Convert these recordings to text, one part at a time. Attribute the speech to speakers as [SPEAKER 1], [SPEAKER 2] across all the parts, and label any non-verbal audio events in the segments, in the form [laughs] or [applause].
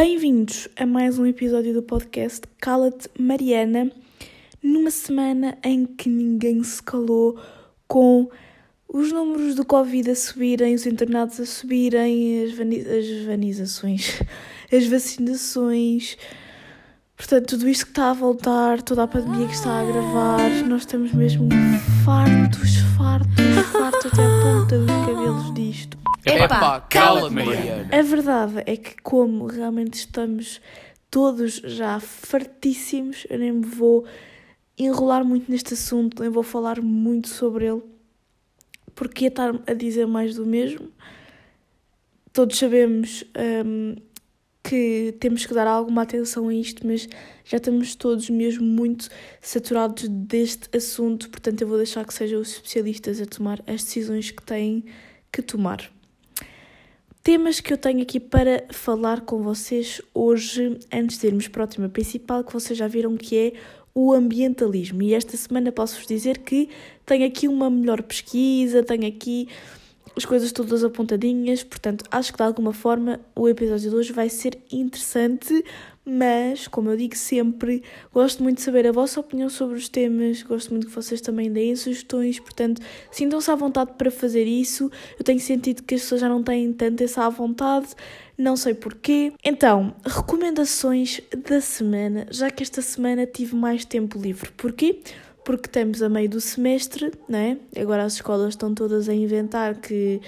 [SPEAKER 1] Bem-vindos a mais um episódio do podcast Cala-te Mariana, numa semana em que ninguém se calou com os números do Covid a subirem, os internados a subirem, as, vani as vanizações, [laughs] as vacinações. Portanto, tudo isto que está a voltar, toda a pandemia que está a gravar, nós estamos mesmo fartos, fartos, fartos até a ponta dos cabelos disto.
[SPEAKER 2] Epá, cala-te, Mariana.
[SPEAKER 1] A verdade é que, como realmente estamos todos já fartíssimos, eu nem me vou enrolar muito neste assunto, nem vou falar muito sobre ele, porque ia estar a dizer mais do mesmo. Todos sabemos hum, que temos que dar alguma atenção a isto, mas já estamos todos mesmo muito saturados deste assunto, portanto, eu vou deixar que sejam os especialistas a tomar as decisões que têm que tomar temas que eu tenho aqui para falar com vocês hoje, antes de irmos para o tema principal, que vocês já viram que é o ambientalismo. E esta semana posso-vos dizer que tenho aqui uma melhor pesquisa, tenho aqui as coisas todas apontadinhas, portanto, acho que de alguma forma o episódio de hoje vai ser interessante, mas, como eu digo sempre, gosto muito de saber a vossa opinião sobre os temas, gosto muito que vocês também deem sugestões, portanto, sintam-se à vontade para fazer isso. Eu tenho sentido que as pessoas já não têm tanto essa à vontade, não sei porquê. Então, recomendações da semana, já que esta semana tive mais tempo livre. Porquê? Porque estamos a meio do semestre, né? Agora as escolas estão todas a inventar que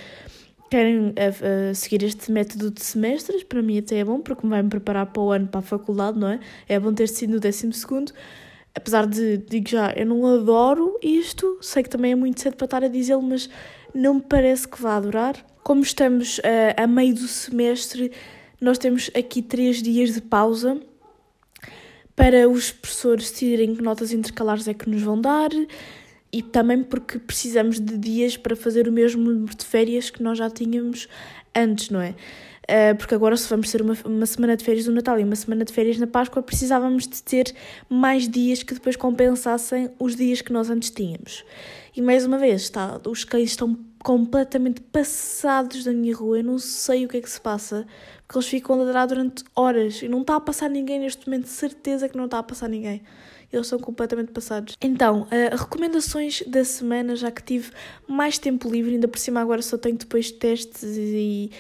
[SPEAKER 1] querem a, a seguir este método de semestres, para mim até é bom, porque me vai me preparar para o ano, para a faculdade, não é? É bom ter sido no décimo segundo. Apesar de, digo já, eu não adoro isto, sei que também é muito cedo para estar a dizê-lo, mas não me parece que vá durar. Como estamos uh, a meio do semestre, nós temos aqui três dias de pausa para os professores decidirem que notas intercalares é que nos vão dar e também porque precisamos de dias para fazer o mesmo número de férias que nós já tínhamos antes, não é? Uh, porque agora, se vamos ter uma, uma semana de férias do Natal e uma semana de férias na Páscoa, precisávamos de ter mais dias que depois compensassem os dias que nós antes tínhamos. E mais uma vez, está, os cães estão completamente passados da minha rua, eu não sei o que é que se passa, porque eles ficam a ladrar durante horas e não está a passar ninguém neste momento, certeza que não está a passar ninguém eles são completamente passados. Então, uh, recomendações da semana, já que tive mais tempo livre, ainda por cima agora só tenho depois testes e,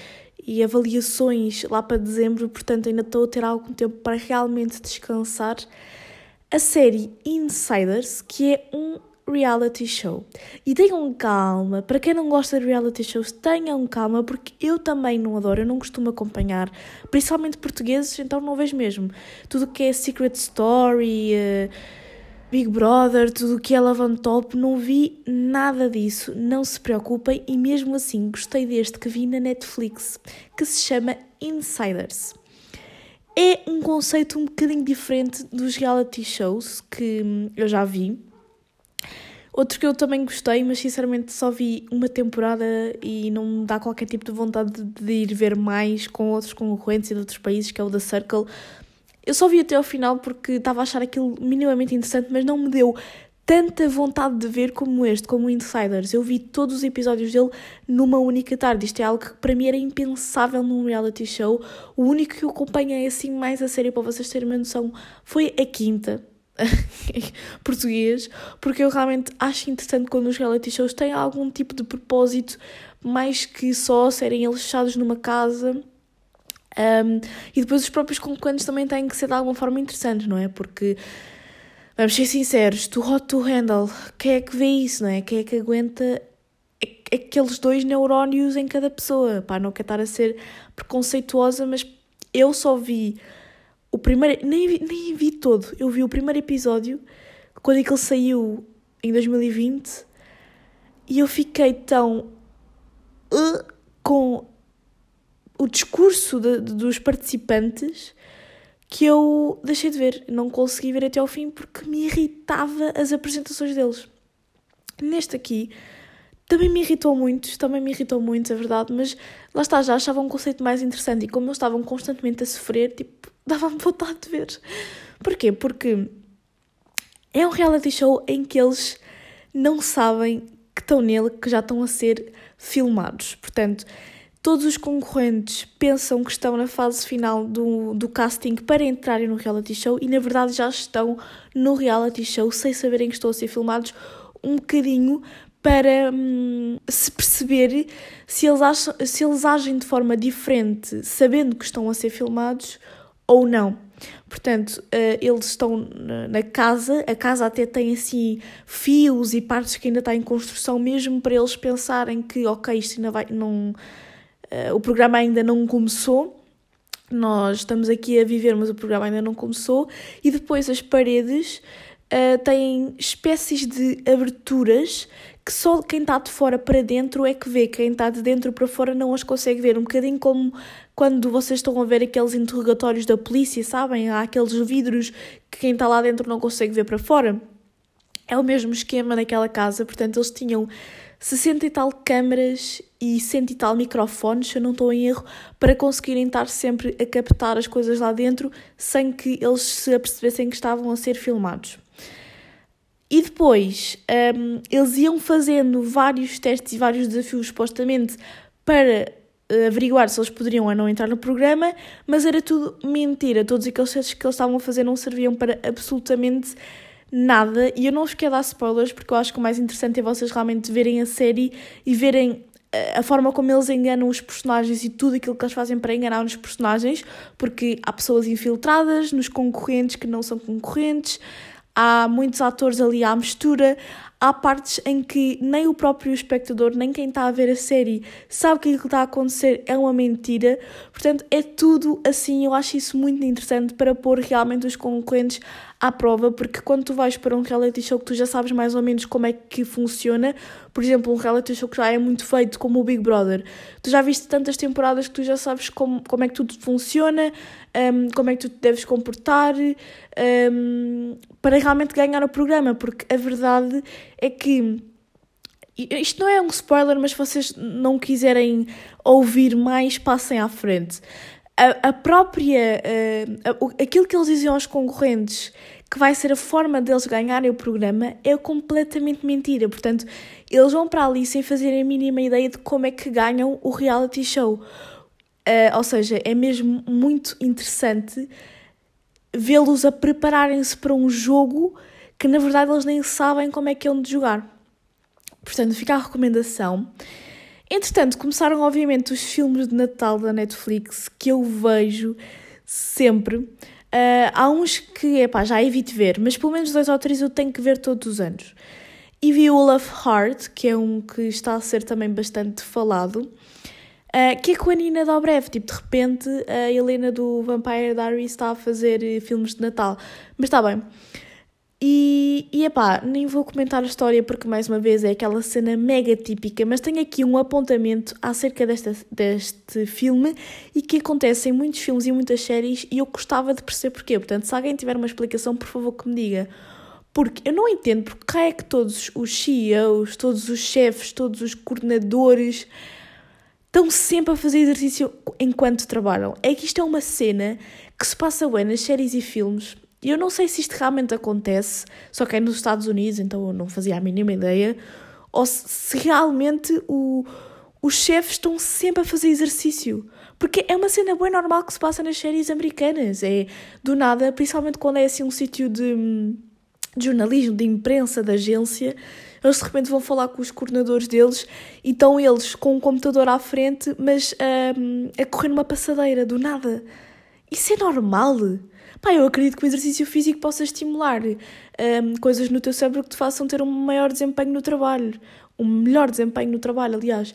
[SPEAKER 1] e avaliações lá para dezembro, portanto ainda estou a ter algum tempo para realmente descansar. A série Insiders, que é um reality show. E tenham calma, para quem não gosta de reality shows, tenham calma, porque eu também não adoro, eu não costumo acompanhar, principalmente portugueses, então não vejo mesmo. Tudo que é Secret Story, uh, Big Brother, tudo que é Love on Top, não vi nada disso, não se preocupem, e mesmo assim gostei deste que vi na Netflix, que se chama Insiders. É um conceito um bocadinho diferente dos reality shows que eu já vi, Outro que eu também gostei, mas sinceramente só vi uma temporada e não me dá qualquer tipo de vontade de ir ver mais com outros concorrentes e de outros países, que é o The Circle. Eu só vi até ao final porque estava a achar aquilo minimamente interessante, mas não me deu tanta vontade de ver como este, como o Insiders. Eu vi todos os episódios dele numa única tarde. Isto é algo que para mim era impensável num reality show. O único que eu acompanhei assim mais a sério, para vocês terem uma noção, foi a quinta [laughs] português, porque eu realmente acho interessante quando os reality shows têm algum tipo de propósito mais que só serem eles fechados numa casa. Um, e depois os próprios concorrentes também têm que ser de alguma forma interessantes, não é? Porque, vamos ser sinceros, to hot to handle, quem é que vê isso, não é? Quem é que aguenta aqueles dois neurónios em cada pessoa? Pá, não quero estar a ser preconceituosa, mas eu só vi o primeiro. Nem vi, nem vi todo. Eu vi o primeiro episódio quando é que ele saiu em 2020 e eu fiquei tão. Uh, com o discurso de, de, dos participantes que eu deixei de ver. Não consegui ver até ao fim porque me irritava as apresentações deles. Neste aqui também me irritou muito, também me irritou muito, é verdade, mas lá está, já achava um conceito mais interessante e como eles estavam constantemente a sofrer, tipo, dava-me vontade de ver. Porquê? Porque é um reality show em que eles não sabem que estão nele, que já estão a ser filmados. Portanto, Todos os concorrentes pensam que estão na fase final do, do casting para entrarem no reality show e, na verdade, já estão no reality show sem saberem que estão a ser filmados um bocadinho para hum, se perceber se eles, acham, se eles agem de forma diferente sabendo que estão a ser filmados ou não. Portanto, uh, eles estão na casa, a casa até tem assim fios e partes que ainda está em construção, mesmo para eles pensarem que, ok, isto ainda vai. Não, uh, o programa ainda não começou. Nós estamos aqui a viver, mas o programa ainda não começou. E depois as paredes uh, têm espécies de aberturas que só quem está de fora para dentro é que vê, quem está de dentro para fora não as consegue ver. Um bocadinho como quando vocês estão a ver aqueles interrogatórios da polícia, sabem? Há aqueles vidros que quem está lá dentro não consegue ver para fora. É o mesmo esquema naquela casa, portanto, eles tinham 60 e tal câmaras e 100 e tal microfones, se eu não estou em erro, para conseguirem estar sempre a captar as coisas lá dentro sem que eles se apercebessem que estavam a ser filmados. E depois um, eles iam fazendo vários testes e vários desafios, supostamente, para uh, averiguar se eles poderiam ou não entrar no programa, mas era tudo mentira. Todos aqueles testes que eles estavam a fazer não serviam para absolutamente nada. E eu não vos quero dar spoilers, porque eu acho que o mais interessante é vocês realmente verem a série e verem eh, a forma como eles enganam os personagens e tudo aquilo que eles fazem para enganar os personagens, porque há pessoas infiltradas nos concorrentes que não são concorrentes, há muitos atores ali à mistura, há partes em que nem o próprio espectador, nem quem está a ver a série sabe que aquilo que está a acontecer é uma mentira. Portanto, é tudo assim. Eu acho isso muito interessante para pôr realmente os concorrentes à prova, porque quando tu vais para um reality show que tu já sabes mais ou menos como é que funciona, por exemplo, um reality show que já é muito feito, como o Big Brother, tu já viste tantas temporadas que tu já sabes como, como é que tudo funciona, um, como é que tu te deves comportar, um, para realmente ganhar o programa, porque a verdade é que isto não é um spoiler, mas se vocês não quiserem ouvir mais, passem à frente a, a própria. Uh, a, aquilo que eles diziam aos concorrentes que vai ser a forma deles ganharem o programa é completamente mentira. Portanto, eles vão para ali sem fazerem a mínima ideia de como é que ganham o reality show. Uh, ou seja, é mesmo muito interessante vê-los a prepararem-se para um jogo que na verdade eles nem sabem como é que é onde jogar. Portanto, fica a recomendação. Entretanto, começaram obviamente os filmes de Natal da Netflix que eu vejo sempre. Uh, há uns que, epá, já evito ver, mas pelo menos dois ou três eu tenho que ver todos os anos. E vi o Love Heart, que é um que está a ser também bastante falado, uh, que é com a Nina Dobrev. Tipo, de repente a Helena do Vampire Diaries está a fazer eh, filmes de Natal. Mas está bem. E, e epá, nem vou comentar a história porque, mais uma vez, é aquela cena mega típica, mas tenho aqui um apontamento acerca desta, deste filme e que acontece em muitos filmes e muitas séries e eu gostava de perceber porquê. Portanto, se alguém tiver uma explicação, por favor que me diga. Porque eu não entendo porque é que todos os CEOs, todos os chefes, todos os coordenadores estão sempre a fazer exercício enquanto trabalham. É que isto é uma cena que se passa bem nas séries e filmes eu não sei se isto realmente acontece, só que é nos Estados Unidos, então eu não fazia a mínima ideia, ou se realmente o, os chefes estão sempre a fazer exercício. Porque é uma cena bem normal que se passa nas séries americanas. É do nada, principalmente quando é assim um sítio de, de jornalismo, de imprensa, de agência, eles de repente vão falar com os coordenadores deles e estão eles com um computador à frente, mas um, a correr numa passadeira, do nada. Isso é normal. Pá, eu acredito que o exercício físico possa estimular um, coisas no teu cérebro que te façam ter um maior desempenho no trabalho. Um melhor desempenho no trabalho, aliás.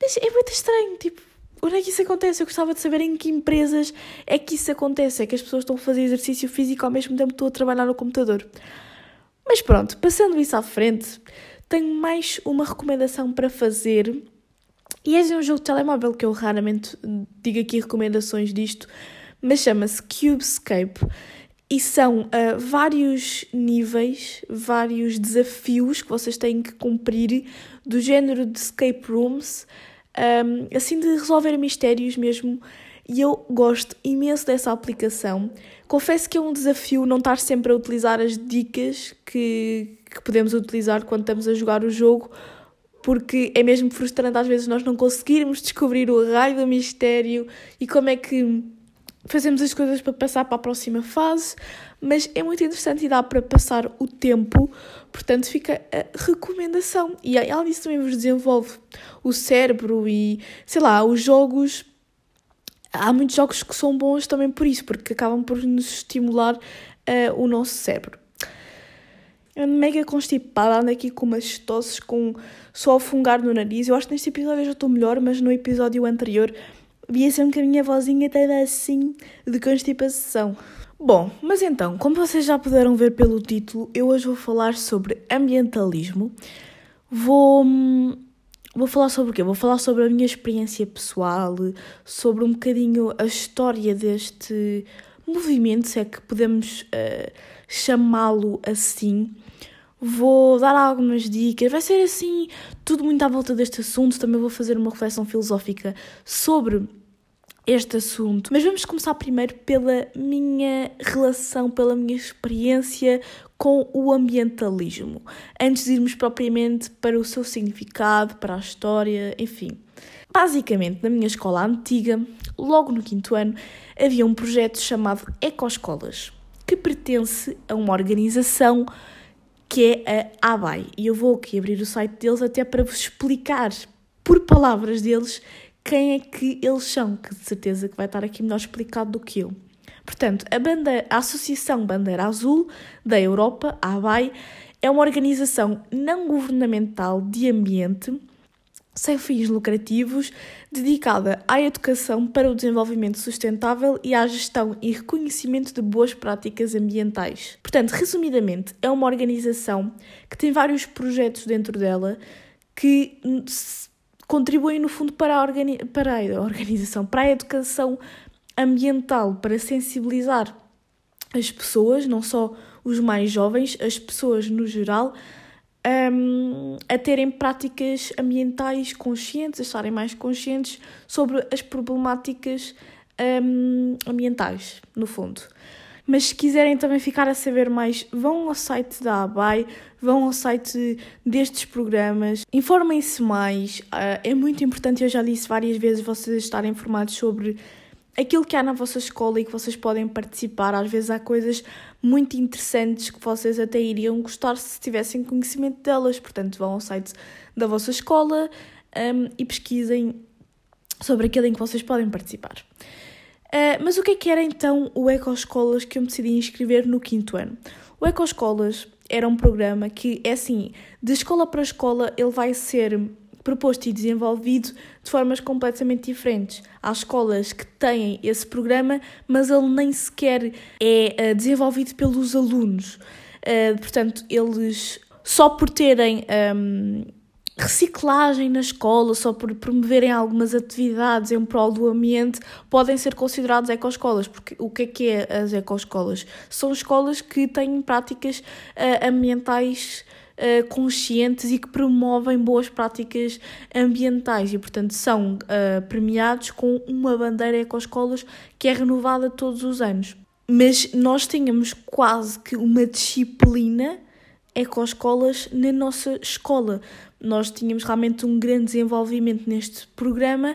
[SPEAKER 1] Mas é muito estranho, tipo, onde é que isso acontece? Eu gostava de saber em que empresas é que isso acontece. É que as pessoas estão a fazer exercício físico ao mesmo tempo que estão a trabalhar no computador. Mas pronto, passando isso à frente, tenho mais uma recomendação para fazer. E é um jogo de telemóvel que eu raramente digo aqui recomendações disto, mas chama-se Cubescape e são uh, vários níveis, vários desafios que vocês têm que cumprir do género de escape rooms, um, assim de resolver mistérios mesmo. E eu gosto imenso dessa aplicação. Confesso que é um desafio não estar sempre a utilizar as dicas que, que podemos utilizar quando estamos a jogar o jogo, porque é mesmo frustrante às vezes nós não conseguirmos descobrir o raio do mistério e como é que fazemos as coisas para passar para a próxima fase, mas é muito interessante e dá para passar o tempo, portanto fica a recomendação. E além disso também vos desenvolve o cérebro e, sei lá, os jogos. Há muitos jogos que são bons também por isso, porque acabam por nos estimular uh, o nosso cérebro. Eu mega constipada, ando aqui com umas tosses, com só fungar no nariz. Eu acho que neste episódio eu já estou melhor, mas no episódio anterior via sempre que a minha vozinha estava assim de constipação. Bom, mas então, como vocês já puderam ver pelo título, eu hoje vou falar sobre ambientalismo. Vou, vou falar sobre o quê? Vou falar sobre a minha experiência pessoal, sobre um bocadinho a história deste movimento, se é que podemos uh, chamá-lo assim. Vou dar algumas dicas, vai ser assim, tudo muito à volta deste assunto. Também vou fazer uma reflexão filosófica sobre este assunto. Mas vamos começar primeiro pela minha relação, pela minha experiência com o ambientalismo, antes de irmos propriamente para o seu significado, para a história, enfim. Basicamente, na minha escola antiga, logo no quinto ano, havia um projeto chamado Ecoescolas, que pertence a uma organização que é a ABAI. E eu vou aqui abrir o site deles até para vos explicar, por palavras deles, quem é que eles são, que de certeza que vai estar aqui melhor explicado do que eu. Portanto, a, bandeira, a Associação Bandeira Azul da Europa, a ABAI, é uma organização não governamental de ambiente sem fins lucrativos, dedicada à educação para o desenvolvimento sustentável e à gestão e reconhecimento de boas práticas ambientais. Portanto, resumidamente, é uma organização que tem vários projetos dentro dela que contribuem, no fundo, para a, organi para a organização, para a educação ambiental, para sensibilizar as pessoas, não só os mais jovens, as pessoas no geral, um, a terem práticas ambientais conscientes, a estarem mais conscientes sobre as problemáticas um, ambientais, no fundo. Mas se quiserem também ficar a saber mais, vão ao site da ABAI, vão ao site destes programas, informem-se mais. Uh, é muito importante, eu já disse várias vezes, vocês estarem informados sobre aquilo que há na vossa escola e que vocês podem participar. Às vezes há coisas muito interessantes que vocês até iriam gostar se tivessem conhecimento delas. Portanto, vão ao site da vossa escola um, e pesquisem sobre aquilo em que vocês podem participar. Uh, mas o que é que era então o Ecoescolas que eu me decidi inscrever no quinto ano? O Ecoescolas era um programa que, é assim, de escola para escola, ele vai ser proposto e desenvolvido de formas completamente diferentes. Há escolas que têm esse programa, mas ele nem sequer é uh, desenvolvido pelos alunos. Uh, portanto, eles só por terem um, reciclagem na escola, só por promoverem algumas atividades em prol do ambiente, podem ser considerados ecoescolas. Porque o que é que é as ecoescolas? São escolas que têm práticas uh, ambientais uh, conscientes e que promovem boas práticas ambientais e, portanto, são uh, premiados com uma bandeira ecoescolas que é renovada todos os anos. Mas nós tínhamos quase que uma disciplina ecoescolas na nossa escola. Nós tínhamos realmente um grande desenvolvimento neste programa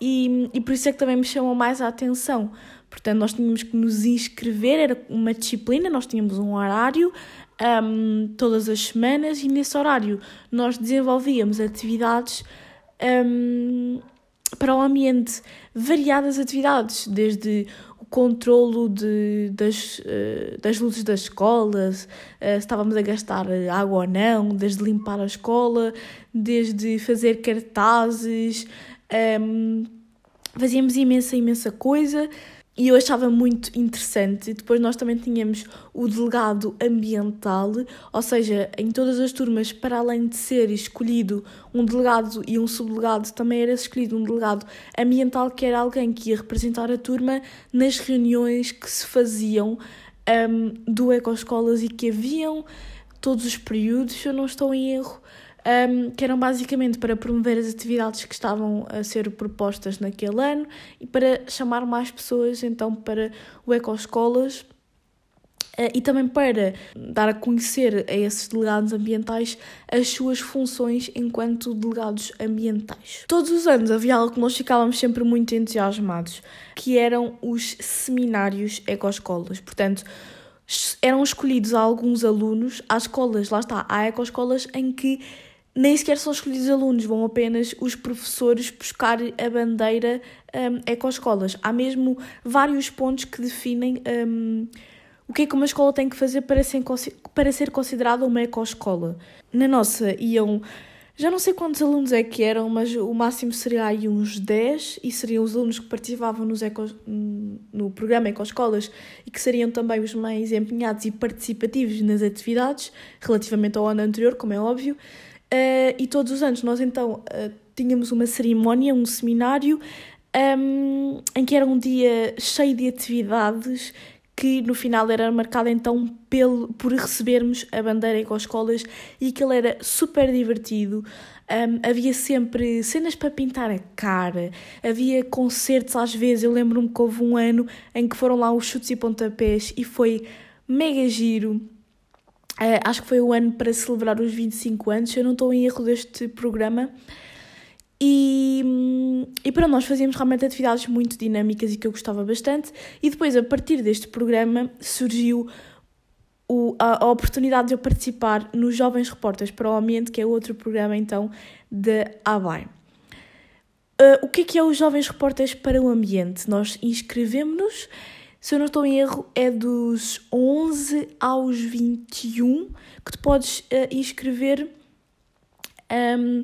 [SPEAKER 1] e, e por isso é que também me chamou mais a atenção. Portanto, nós tínhamos que nos inscrever, era uma disciplina, nós tínhamos um horário, um, todas as semanas e nesse horário nós desenvolvíamos atividades um, para o ambiente, variadas atividades, desde controlo de, das, uh, das luzes das escolas, uh, se estávamos a gastar água ou não, desde limpar a escola, desde fazer cartazes, um, fazíamos imensa, imensa coisa e eu achava muito interessante. Depois nós também tínhamos o delegado ambiental, ou seja, em todas as turmas, para além de ser escolhido um delegado e um subdelegado, também era escolhido um delegado ambiental, que era alguém que ia representar a turma nas reuniões que se faziam um, do Ecoescolas e que haviam todos os períodos, se eu não estou em erro, um, que eram basicamente para promover as atividades que estavam a ser propostas naquele ano e para chamar mais pessoas então para o Ecoescolas. Uh, e também para dar a conhecer a esses delegados ambientais as suas funções enquanto delegados ambientais. Todos os anos havia algo que nós ficávamos sempre muito entusiasmados, que eram os seminários ecoescolas. Portanto, eram escolhidos alguns alunos às escolas, lá está, há ecoescolas em que nem sequer são escolhidos alunos, vão apenas os professores buscar a bandeira um, ecoescolas. Há mesmo vários pontos que definem um, o que é que uma escola tem que fazer para ser, para ser considerada uma ecoescola. Na nossa iam, já não sei quantos alunos é que eram, mas o máximo seria aí uns 10 e seriam os alunos que participavam nos eco, no programa Ecoescolas e que seriam também os mais empenhados e participativos nas atividades, relativamente ao ano anterior, como é óbvio. Uh, e todos os anos nós então uh, tínhamos uma cerimónia, um seminário, um, em que era um dia cheio de atividades que no final era marcado então pelo, por recebermos a bandeira com as escolas e que ele era super divertido. Um, havia sempre cenas para pintar a cara, havia concertos às vezes. Eu lembro-me que houve um ano em que foram lá os chutes e pontapés e foi mega giro. Uh, acho que foi o ano para celebrar os 25 anos, eu não estou em erro deste programa. E, e para nós fazíamos realmente atividades muito dinâmicas e que eu gostava bastante. E depois, a partir deste programa, surgiu o, a, a, oportunidade de eu participar nos Jovens Repórteres para o Ambiente, que é outro programa então da ABAI. Uh, o que é que é os Jovens Repórteres para o Ambiente? Nós inscrevemos-nos se eu não estou em erro, é dos 11 aos 21 que tu podes uh, inscrever um,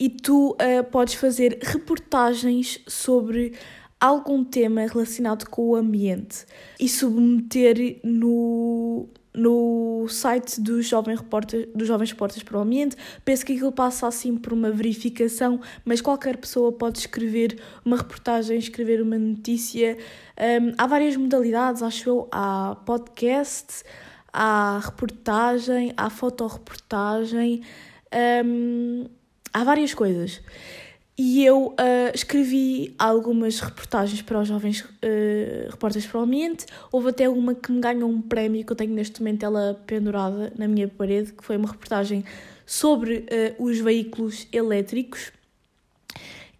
[SPEAKER 1] e tu uh, podes fazer reportagens sobre algum tema relacionado com o ambiente e submeter no, no site dos, jovens repórter, dos Jovens Repórteres para o Ambiente. Penso que aquilo passa assim por uma verificação, mas qualquer pessoa pode escrever uma reportagem, escrever uma notícia. Um, há várias modalidades, acho eu. Há podcast, há reportagem, há fotoreportagem, um, há várias coisas. E eu uh, escrevi algumas reportagens para os jovens uh, repórteres para o ambiente. Houve até uma que me ganhou um prémio, que eu tenho neste momento ela pendurada na minha parede, que foi uma reportagem sobre uh, os veículos elétricos.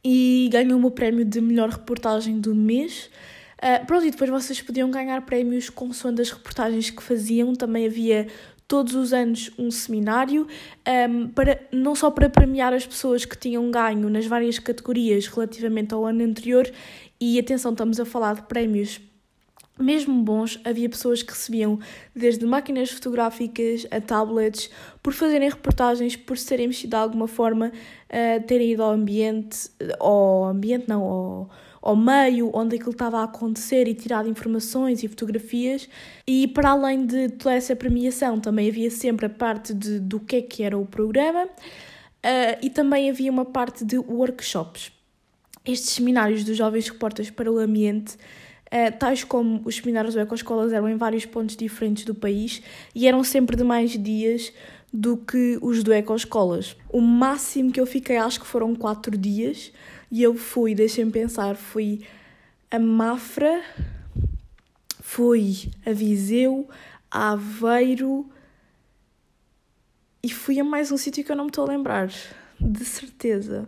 [SPEAKER 1] E ganhou o prémio de melhor reportagem do mês. Uh, pronto, e depois vocês podiam ganhar prémios consoante as reportagens que faziam. Também havia todos os anos um seminário, um, para, não só para premiar as pessoas que tinham ganho nas várias categorias relativamente ao ano anterior, e atenção, estamos a falar de prémios mesmo bons, havia pessoas que recebiam desde máquinas fotográficas a tablets por fazerem reportagens, por serem mexido de alguma forma, uh, terem ido ao ambiente, ao ambiente não, ao meio onde aquilo estava a acontecer e tirado informações e fotografias. E para além de toda essa premiação, também havia sempre a parte de, do que é que era o programa uh, e também havia uma parte de workshops. Estes seminários dos jovens repórteres para o ambiente Uh, tais como os seminários do Ecoescolas eram em vários pontos diferentes do país e eram sempre de mais dias do que os do Ecoescolas. O máximo que eu fiquei acho que foram quatro dias, e eu fui, deixem-me pensar, fui a Mafra, fui a Viseu, a Aveiro e fui a mais um sítio que eu não me estou a lembrar, de certeza.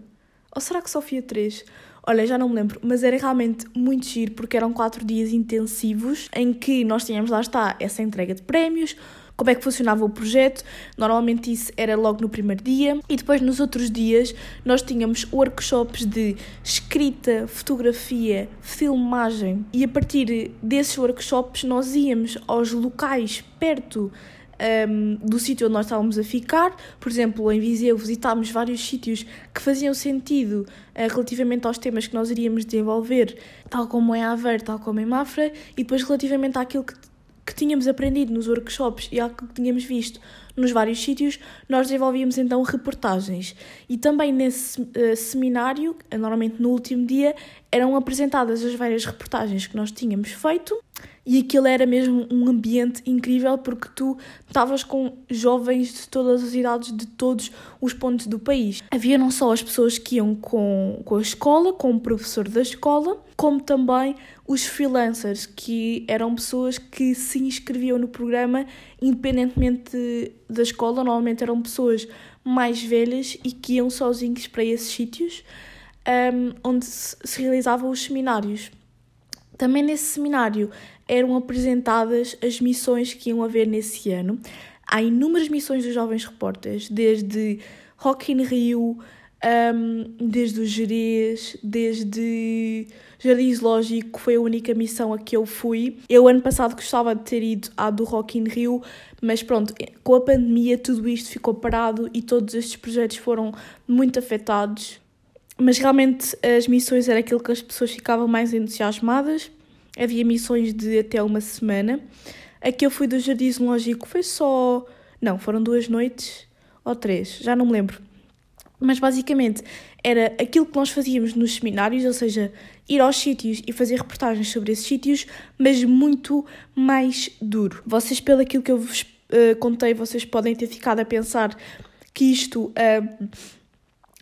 [SPEAKER 1] Ou será que só fui a três? Olha, já não me lembro, mas era realmente muito giro porque eram quatro dias intensivos em que nós tínhamos, lá está, essa entrega de prémios, como é que funcionava o projeto. Normalmente isso era logo no primeiro dia e depois nos outros dias nós tínhamos workshops de escrita, fotografia, filmagem e a partir desses workshops nós íamos aos locais perto um, do sítio onde nós estávamos a ficar. Por exemplo, em Viseu visitámos vários sítios que faziam sentido uh, relativamente aos temas que nós iríamos desenvolver, tal como em Aveiro, tal como em Mafra, e depois relativamente àquilo que que tínhamos aprendido nos workshops e algo que tínhamos visto nos vários sítios, nós desenvolvíamos então reportagens. E também nesse uh, seminário, normalmente no último dia, eram apresentadas as várias reportagens que nós tínhamos feito e aquilo era mesmo um ambiente incrível porque tu estavas com jovens de todas as idades, de todos os pontos do país. Havia não só as pessoas que iam com, com a escola, com o professor da escola, como também os freelancers, que eram pessoas que se inscreviam no programa independentemente da escola, normalmente eram pessoas mais velhas e que iam sozinhos para esses sítios um, onde se realizavam os seminários. Também nesse seminário eram apresentadas as missões que iam haver nesse ano. Há inúmeras missões dos jovens repórteres, desde Rock in Rio, um, desde o Jerez, desde Jardim Zoológico, foi a única missão a que eu fui. Eu, ano passado, gostava de ter ido à do Rock in Rio, mas pronto, com a pandemia tudo isto ficou parado e todos estes projetos foram muito afetados. Mas realmente as missões era aquilo que as pessoas ficavam mais entusiasmadas. Havia missões de até uma semana. A que eu fui do Jardim Zoológico foi só. Não, foram duas noites ou três, já não me lembro. Mas basicamente era aquilo que nós fazíamos nos seminários, ou seja, ir aos sítios e fazer reportagens sobre esses sítios, mas muito mais duro. Vocês, pelo aquilo que eu vos uh, contei, vocês podem ter ficado a pensar que isto. Uh,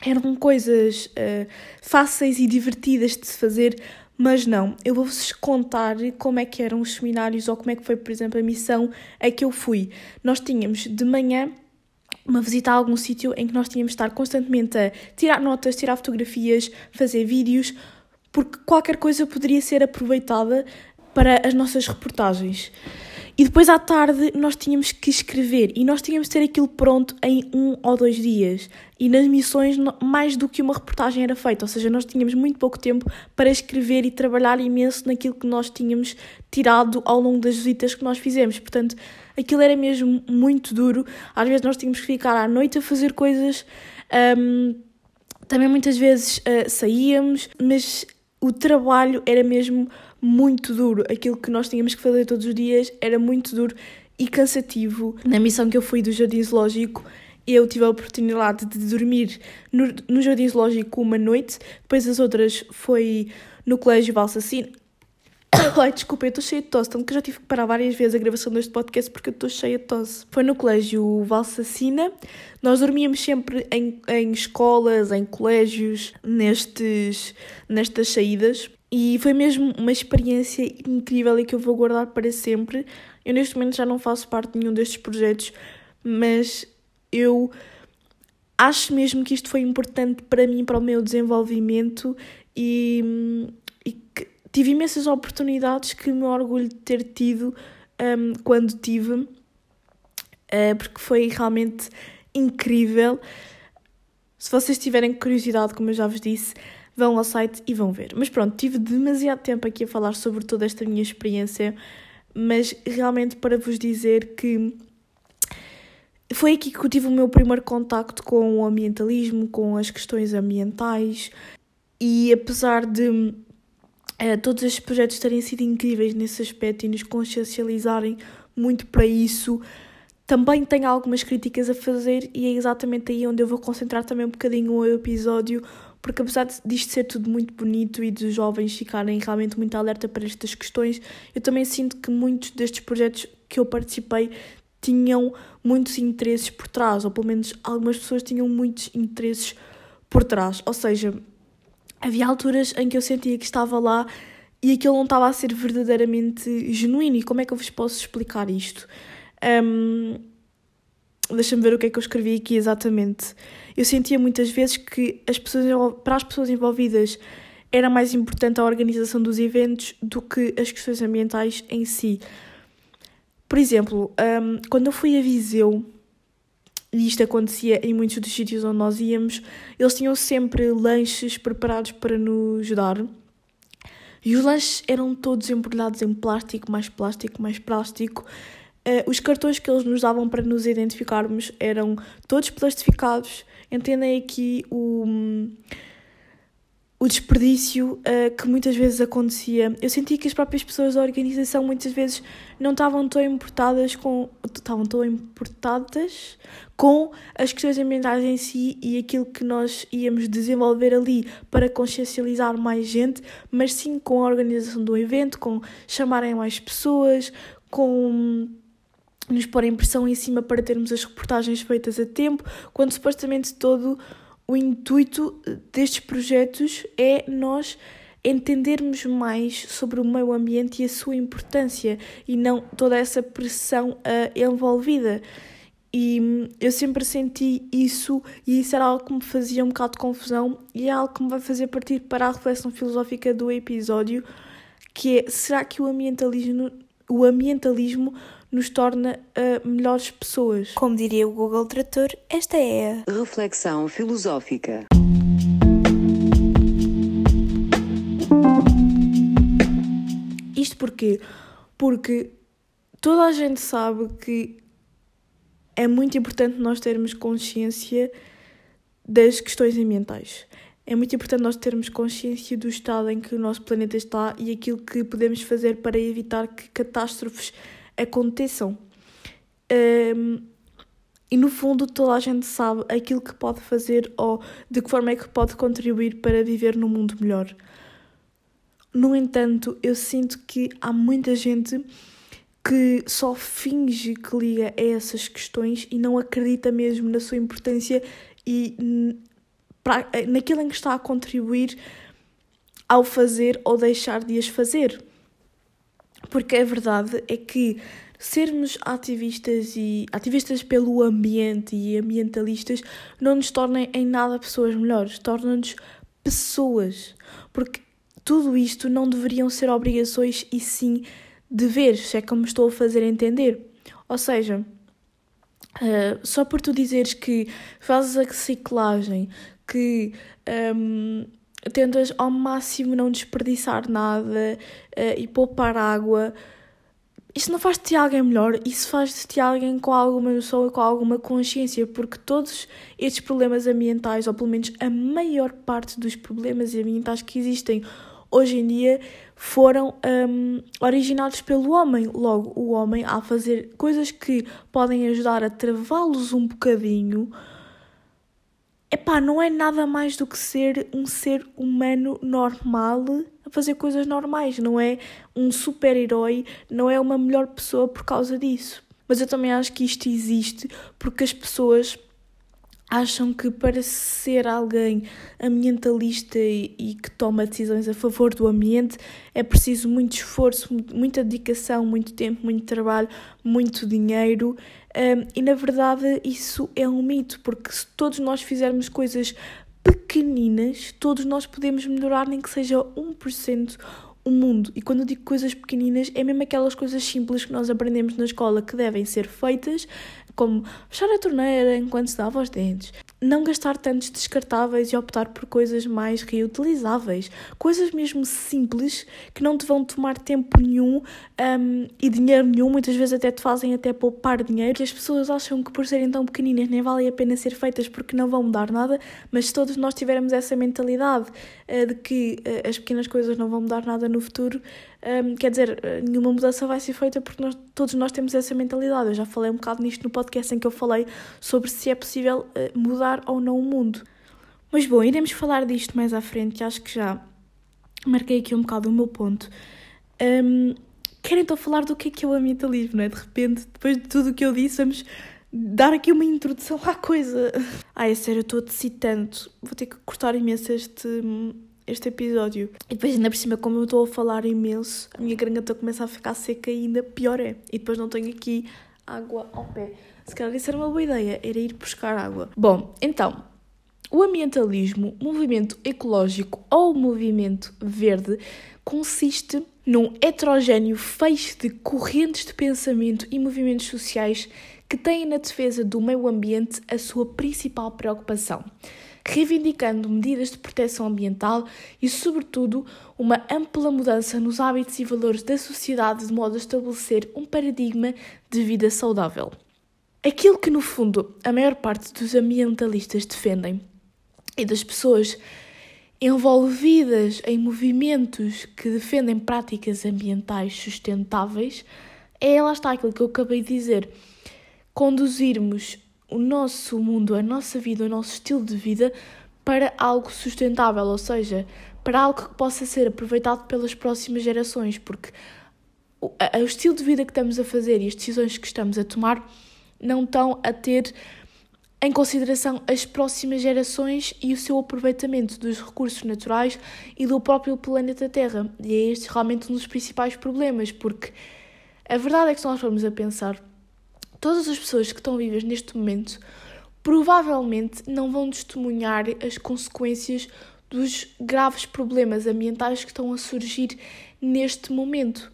[SPEAKER 1] eram coisas uh, fáceis e divertidas de se fazer, mas não. Eu vou-vos contar como é que eram os seminários ou como é que foi, por exemplo, a missão a que eu fui. Nós tínhamos de manhã uma visita a algum sítio em que nós tínhamos de estar constantemente a tirar notas, tirar fotografias, fazer vídeos, porque qualquer coisa poderia ser aproveitada para as nossas reportagens. E depois à tarde nós tínhamos que escrever e nós tínhamos de ter aquilo pronto em um ou dois dias. E nas missões, mais do que uma reportagem era feita, ou seja, nós tínhamos muito pouco tempo para escrever e trabalhar imenso naquilo que nós tínhamos tirado ao longo das visitas que nós fizemos. Portanto, aquilo era mesmo muito duro. Às vezes nós tínhamos que ficar à noite a fazer coisas. Um, também muitas vezes uh, saíamos, mas o trabalho era mesmo muito duro. Aquilo que nós tínhamos que fazer todos os dias era muito duro e cansativo. Na missão que eu fui do Jardim Zoológico, eu tive a oportunidade de dormir no, no Jardim Zoológico uma noite, depois as outras foi no Colégio Valsacina. [coughs] Ai, desculpa, eu estou cheia de tosse, tanto que já tive que parar várias vezes a gravação deste podcast porque eu estou cheia de tosse. Foi no Colégio Valsacina, nós dormíamos sempre em, em escolas, em colégios, nestes, nestas saídas. E foi mesmo uma experiência incrível e que eu vou guardar para sempre. Eu neste momento já não faço parte de nenhum destes projetos, mas eu acho mesmo que isto foi importante para mim, para o meu desenvolvimento e, e que tive imensas oportunidades que me orgulho de ter tido um, quando tive, uh, porque foi realmente incrível. Se vocês tiverem curiosidade, como eu já vos disse, vão ao site e vão ver. Mas pronto, tive demasiado tempo aqui a falar sobre toda esta minha experiência, mas realmente para vos dizer que foi aqui que eu tive o meu primeiro contacto com o ambientalismo, com as questões ambientais, e apesar de é, todos estes projetos terem sido incríveis nesse aspecto e nos consciencializarem muito para isso, também tenho algumas críticas a fazer e é exatamente aí onde eu vou concentrar também um bocadinho o episódio, porque apesar disto ser tudo muito bonito e dos jovens ficarem realmente muito alerta para estas questões, eu também sinto que muitos destes projetos que eu participei tinham muitos interesses por trás, ou pelo menos algumas pessoas tinham muitos interesses por trás. Ou seja, havia alturas em que eu sentia que estava lá e aquilo não estava a ser verdadeiramente genuíno. E como é que eu vos posso explicar isto? Um, Deixa-me ver o que é que eu escrevi aqui exatamente. Eu sentia muitas vezes que as pessoas, para as pessoas envolvidas era mais importante a organização dos eventos do que as questões ambientais em si. Por exemplo, um, quando eu fui a Viseu, e isto acontecia em muitos dos sítios onde nós íamos, eles tinham sempre lanches preparados para nos dar. E os lanches eram todos embrulhados em plástico, mais plástico, mais plástico. Uh, os cartões que eles nos davam para nos identificarmos eram todos plastificados. Entendem aqui o, o desperdício uh, que muitas vezes acontecia. Eu senti que as próprias pessoas da organização muitas vezes não estavam tão importadas com estavam tão importadas com as questões ambientais em si e aquilo que nós íamos desenvolver ali para consciencializar mais gente, mas sim com a organização do evento, com chamarem mais pessoas, com nos porem pressão em cima para termos as reportagens feitas a tempo, quando supostamente todo o intuito destes projetos é nós entendermos mais sobre o meio ambiente e a sua importância e não toda essa pressão uh, envolvida. E hum, eu sempre senti isso e isso era algo que me fazia um bocado de confusão e é algo que me vai fazer partir para a reflexão filosófica do episódio, que é, será que o ambientalismo, o ambientalismo nos torna uh, melhores pessoas.
[SPEAKER 3] Como diria o Google Trator, esta é a reflexão filosófica.
[SPEAKER 1] Isto porquê? Porque toda a gente sabe que é muito importante nós termos consciência das questões ambientais. É muito importante nós termos consciência do estado em que o nosso planeta está e aquilo que podemos fazer para evitar que catástrofes aconteçam. Um, e no fundo toda a gente sabe aquilo que pode fazer ou de que forma é que pode contribuir para viver num mundo melhor. No entanto, eu sinto que há muita gente que só finge que liga a essas questões e não acredita mesmo na sua importância e naquilo em que está a contribuir ao fazer ou deixar de as fazer. Porque a verdade é que sermos ativistas e ativistas pelo ambiente e ambientalistas não nos tornem em nada pessoas melhores, torna-nos pessoas. Porque tudo isto não deveriam ser obrigações e sim deveres, se é como estou a fazer entender. Ou seja, uh, só por tu dizeres que fazes a reciclagem, que um, tentas ao máximo não desperdiçar nada uh, e poupar água, isso não faz de ti alguém melhor, isso faz de ti alguém com alguma noção e com alguma consciência, porque todos estes problemas ambientais, ou pelo menos a maior parte dos problemas ambientais que existem hoje em dia, foram um, originados pelo homem. Logo, o homem, ao fazer coisas que podem ajudar a travá-los um bocadinho, epá, não é nada mais do que ser um ser humano normal a fazer coisas normais, não é um super-herói, não é uma melhor pessoa por causa disso. Mas eu também acho que isto existe porque as pessoas acham que para ser alguém ambientalista e, que toma decisões a favor do ambiente é preciso muito esforço, muita dedicação, muito tempo, muito trabalho, muito dinheiro. Um, e na verdade isso é um mito, porque se todos nós fizermos coisas pequeninas, todos nós podemos melhorar, nem que seja 1% o mundo. E quando eu digo coisas pequeninas, é mesmo aquelas coisas simples que nós aprendemos na escola que devem ser feitas, como fechar a torneira enquanto se dava os dentes, não gastar tantos descartáveis e optar por coisas mais reutilizáveis, coisas mesmo simples que não te vão tomar tempo nenhum um, e dinheiro nenhum, muitas vezes até te fazem até poupar dinheiro. E as pessoas acham que por serem tão pequeninas nem vale a pena ser feitas porque não vão mudar nada, mas se todos nós tivermos essa mentalidade uh, de que uh, as pequenas coisas não vão mudar nada no futuro, um, quer dizer, nenhuma mudança vai ser feita porque nós, todos nós temos essa mentalidade. Eu já falei um bocado nisto no podcast em que eu falei sobre se é possível uh, mudar ou não o mundo. Mas bom, iremos falar disto mais à frente, acho que já marquei aqui um bocado o meu ponto. Um, quero então falar do que é que é o ambientalismo, não é? De repente, depois de tudo o que eu disse, vamos dar aqui uma introdução à coisa. [laughs] Ai, é sério, eu estou a tanto. Vou ter que cortar imenso este este episódio. E depois, ainda por cima, como eu estou a falar imenso, a minha garganta começa a ficar seca e ainda pior é. E depois não tenho aqui água ao pé. Se calhar isso era uma boa ideia, era ir buscar água. Bom, então, o ambientalismo, movimento ecológico ou movimento verde, consiste num heterogéneo feixe de correntes de pensamento e movimentos sociais que têm na defesa do meio ambiente a sua principal preocupação reivindicando medidas de proteção ambiental e, sobretudo, uma ampla mudança nos hábitos e valores da sociedade de modo a estabelecer um paradigma de vida saudável. Aquilo que, no fundo, a maior parte dos ambientalistas defendem e das pessoas envolvidas em movimentos que defendem práticas ambientais sustentáveis, é lá está aquilo que eu acabei de dizer. Conduzirmos o nosso mundo, a nossa vida, o nosso estilo de vida para algo sustentável, ou seja, para algo que possa ser aproveitado pelas próximas gerações, porque o, o estilo de vida que estamos a fazer e as decisões que estamos a tomar não estão a ter em consideração as próximas gerações e o seu aproveitamento dos recursos naturais e do próprio planeta Terra. E é este realmente um dos principais problemas, porque a verdade é que se nós formos a pensar, todas as pessoas que estão vivas neste momento provavelmente não vão testemunhar as consequências dos graves problemas ambientais que estão a surgir neste momento.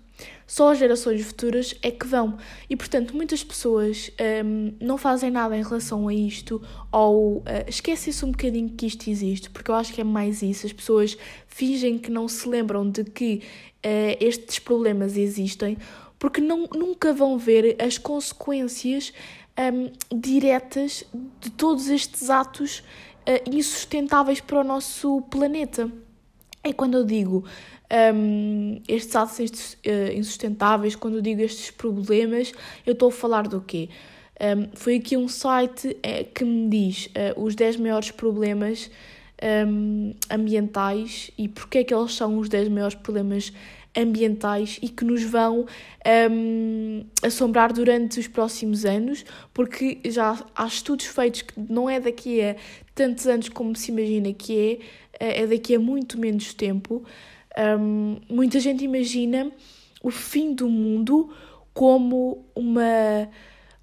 [SPEAKER 1] Só as gerações futuras é que vão. E, portanto, muitas pessoas um, não fazem nada em relação a isto ou uh, esquecem-se um bocadinho que isto existe, porque eu acho que é mais isso. As pessoas fingem que não se lembram de que uh, estes problemas existem, porque não, nunca vão ver as consequências um, diretas de todos estes atos uh, insustentáveis para o nosso planeta. É quando eu digo um, estes atos uh, insustentáveis, quando eu digo estes problemas, eu estou a falar do quê? Um, foi aqui um site é, que me diz uh, os 10 maiores problemas um, ambientais e porque é que eles são os 10 maiores problemas ambientais e que nos vão um, assombrar durante os próximos anos, porque já há estudos feitos que não é daqui a tantos anos como se imagina que é, é daqui a muito menos tempo. Um, muita gente imagina o fim do mundo como uma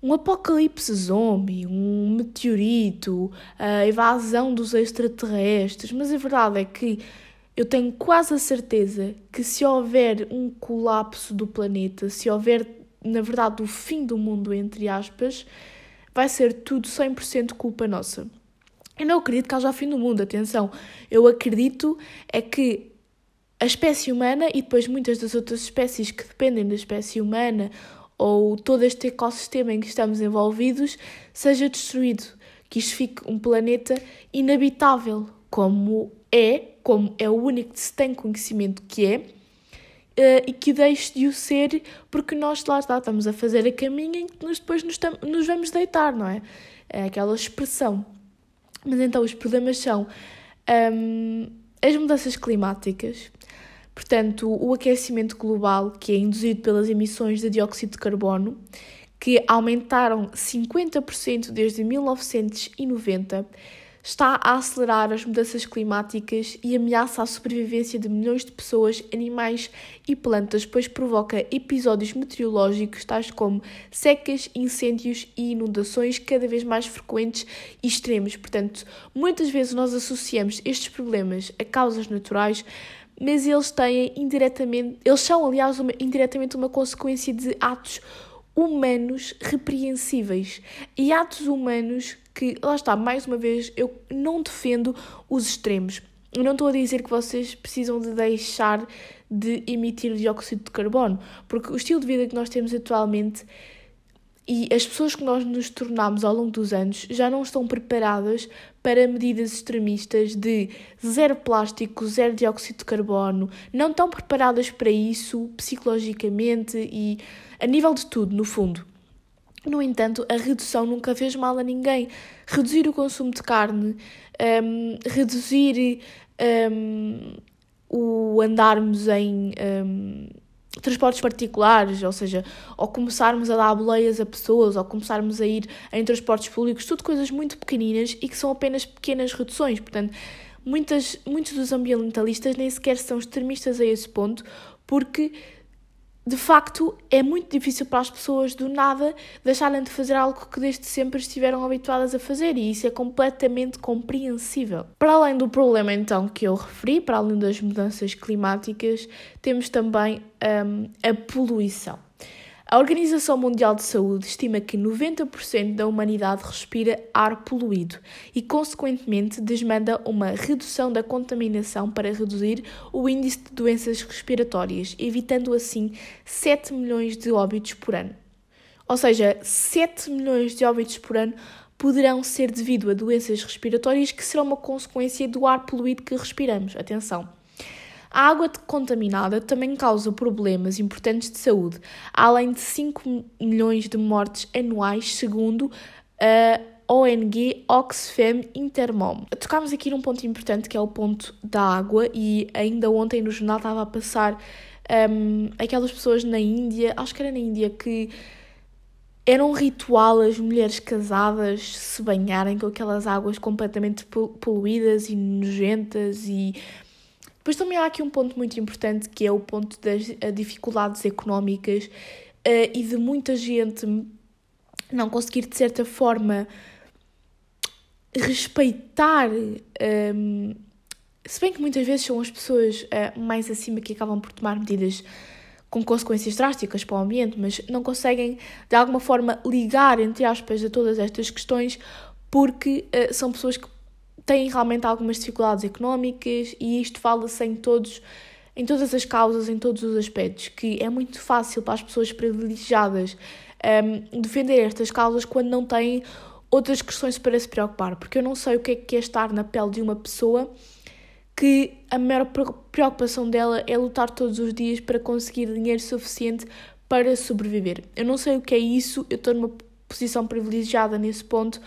[SPEAKER 1] um apocalipse zombie, um meteorito, a invasão dos extraterrestres, mas a verdade é que eu tenho quase a certeza que se houver um colapso do planeta, se houver, na verdade, o fim do mundo, entre aspas, vai ser tudo 100% culpa nossa. Eu não acredito que haja fim do mundo, atenção. Eu acredito é que a espécie humana e depois muitas das outras espécies que dependem da espécie humana ou todo este ecossistema em que estamos envolvidos seja destruído, que isto fique um planeta inabitável, como é, como é o único que se tem conhecimento que é, uh, e que deixe de o ser porque nós lá está, estamos a fazer a caminho em que nós depois nos, nos vamos deitar, não é? É aquela expressão. Mas então os problemas são um, as mudanças climáticas, Portanto, o aquecimento global, que é induzido pelas emissões de dióxido de carbono, que aumentaram 50% desde 1990, está a acelerar as mudanças climáticas e ameaça a sobrevivência de milhões de pessoas, animais e plantas, pois provoca episódios meteorológicos tais como secas, incêndios e inundações cada vez mais frequentes e extremos. Portanto, muitas vezes nós associamos estes problemas a causas naturais, mas eles têm indiretamente, eles são, aliás, uma, indiretamente uma consequência de atos humanos repreensíveis e atos humanos que, lá está, mais uma vez, eu não defendo os extremos. Eu não estou a dizer que vocês precisam de deixar de emitir dióxido de carbono, porque o estilo de vida que nós temos atualmente e as pessoas que nós nos tornamos ao longo dos anos já não estão preparadas para medidas extremistas de zero plástico, zero dióxido de carbono, não estão preparadas para isso psicologicamente e a nível de tudo, no fundo. No entanto, a redução nunca fez mal a ninguém. Reduzir o consumo de carne, um, reduzir um, o andarmos em. Um, transportes particulares, ou seja, ou começarmos a dar boleias a pessoas, ou começarmos a ir em transportes públicos, tudo coisas muito pequeninas e que são apenas pequenas reduções. Portanto, muitas, muitos dos ambientalistas nem sequer são extremistas a esse ponto, porque de facto, é muito difícil para as pessoas do nada deixarem de fazer algo que desde sempre estiveram habituadas a fazer e isso é completamente compreensível. Para além do problema então que eu referi, para além das mudanças climáticas, temos também um, a poluição. A Organização Mundial de Saúde estima que 90% da humanidade respira ar poluído e, consequentemente, desmanda uma redução da contaminação para reduzir o índice de doenças respiratórias, evitando assim 7 milhões de óbitos por ano. Ou seja, 7 milhões de óbitos por ano poderão ser devido a doenças respiratórias que serão uma consequência do ar poluído que respiramos. Atenção! A água contaminada também causa problemas importantes de saúde, além de 5 milhões de mortes anuais, segundo a ONG Oxfam Intermom. Tocámos aqui num ponto importante que é o ponto da água, e ainda ontem no jornal estava a passar um, aquelas pessoas na Índia, acho que era na Índia, que era um ritual as mulheres casadas se banharem com aquelas águas completamente poluídas e nojentas e depois também há aqui um ponto muito importante que é o ponto das dificuldades económicas uh, e de muita gente não conseguir de certa forma respeitar um, ehm, se bem que muitas vezes são as pessoas uh, mais acima que acabam por tomar medidas com consequências drásticas para o ambiente, mas não conseguem de alguma forma ligar, entre aspas, a todas estas questões porque uh, são pessoas que têm realmente algumas dificuldades económicas e isto fala-se em todos em todas as causas, em todos os aspectos, que é muito fácil para as pessoas privilegiadas um, defender estas causas quando não têm outras questões para se preocupar, porque eu não sei o que é que é estar na pele de uma pessoa que a maior preocupação dela é lutar todos os dias para conseguir dinheiro suficiente para sobreviver. Eu não sei o que é isso, eu estou numa posição privilegiada nesse ponto,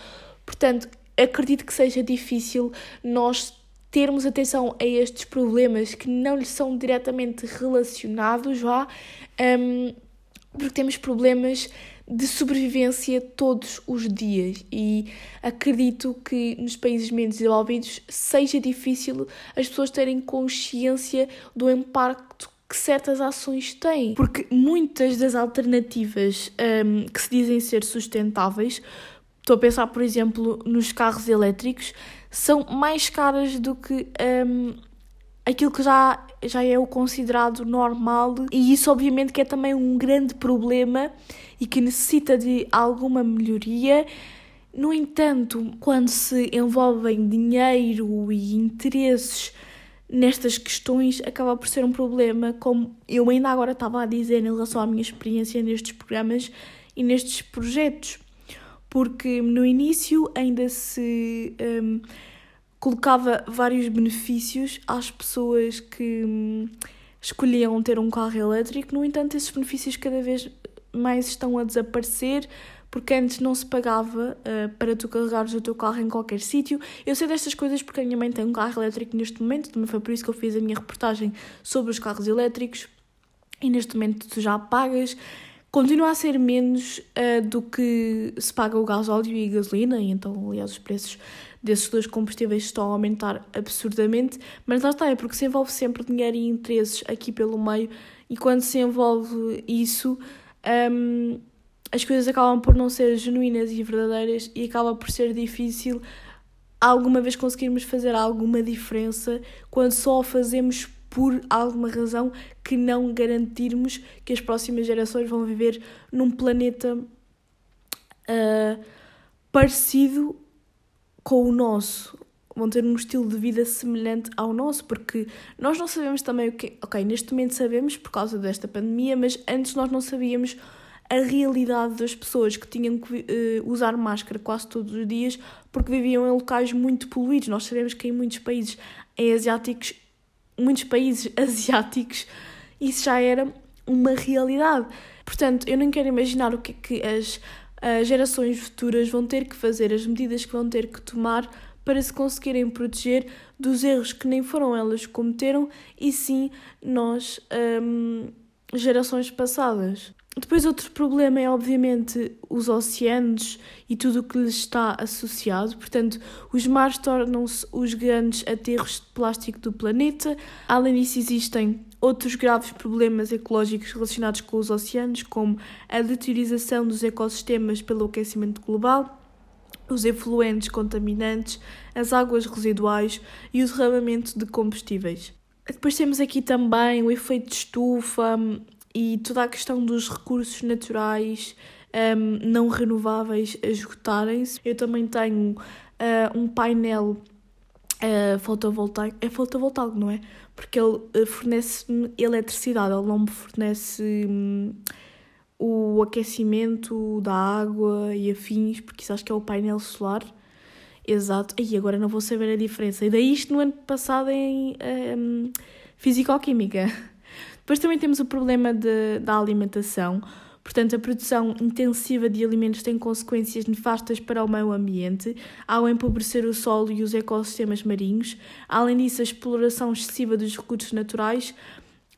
[SPEAKER 1] portanto, acredito que seja difícil nós termos atenção a estes problemas que não lhes são diretamente relacionados, vá, um, porque temos problemas de sobrevivência todos os dias. E acredito que nos países menos desenvolvidos seja difícil as pessoas terem consciência do impacto que certas ações têm, porque muitas das alternativas um, que se dizem ser sustentáveis Estou a pensar, por exemplo, nos carros elétricos, são mais caras do que um, aquilo que já, já é o considerado normal, e isso, obviamente, que é também um grande problema e que necessita de alguma melhoria. No entanto, quando se envolvem dinheiro e interesses nestas questões, acaba por ser um problema, como eu ainda agora estava a dizer em relação à minha experiência nestes programas e nestes projetos porque no início ainda se um, colocava vários benefícios às pessoas que um, escolhiam ter um carro elétrico, no entanto, esses benefícios cada vez mais estão a desaparecer. Porque antes não se pagava uh, para tu carregares o teu carro em qualquer sítio. Eu sei destas coisas porque a minha mãe tem um carro elétrico neste momento, também foi por isso que eu fiz a minha reportagem sobre os carros elétricos. E neste momento tu já pagas continua a ser menos uh, do que se paga o gás óleo e a gasolina, e então, aliás, os preços desses dois combustíveis estão a aumentar absurdamente, mas lá está, é porque se envolve sempre dinheiro e interesses aqui pelo meio, e quando se envolve isso, um, as coisas acabam por não ser genuínas e verdadeiras e acaba por ser difícil alguma vez conseguirmos fazer alguma diferença quando só fazemos por alguma razão que não garantirmos que as próximas gerações vão viver num planeta uh, parecido com o nosso. Vão ter um estilo de vida semelhante ao nosso, porque nós não sabemos também o que. Ok, neste momento sabemos por causa desta pandemia, mas antes nós não sabíamos a realidade das pessoas que tinham que uh, usar máscara quase todos os dias porque viviam em locais muito poluídos. Nós sabemos que em muitos países em asiáticos muitos países [laughs] asiáticos isso já era uma realidade. Portanto, eu não quero imaginar o que é que as, as gerações futuras vão ter que fazer, as medidas que vão ter que tomar para se conseguirem proteger dos erros que nem foram elas que cometeram e sim nós, hum, gerações passadas. Depois, outro problema é, obviamente, os oceanos e tudo o que lhes está associado. Portanto, os mares tornam-se os grandes aterros de plástico do planeta. Além disso, existem outros graves problemas ecológicos relacionados com os oceanos, como a deteriorização dos ecossistemas pelo aquecimento global, os efluentes contaminantes, as águas residuais e o derramamento de combustíveis. Depois temos aqui também o efeito de estufa, e toda a questão dos recursos naturais um, não renováveis esgotarem-se. Eu também tenho uh, um painel uh, fotovoltaico, é fotovoltaico, não é? Porque ele uh, fornece-me eletricidade, ele não me fornece um, o aquecimento da água e afins, porque isso acho que é o painel solar. Exato. E agora não vou saber a diferença. E daí isto no ano passado em um, Físico-Química. Depois também temos o problema de, da alimentação. Portanto, a produção intensiva de alimentos tem consequências nefastas para o meio ambiente, ao empobrecer o solo e os ecossistemas marinhos. Além disso, a exploração excessiva dos recursos naturais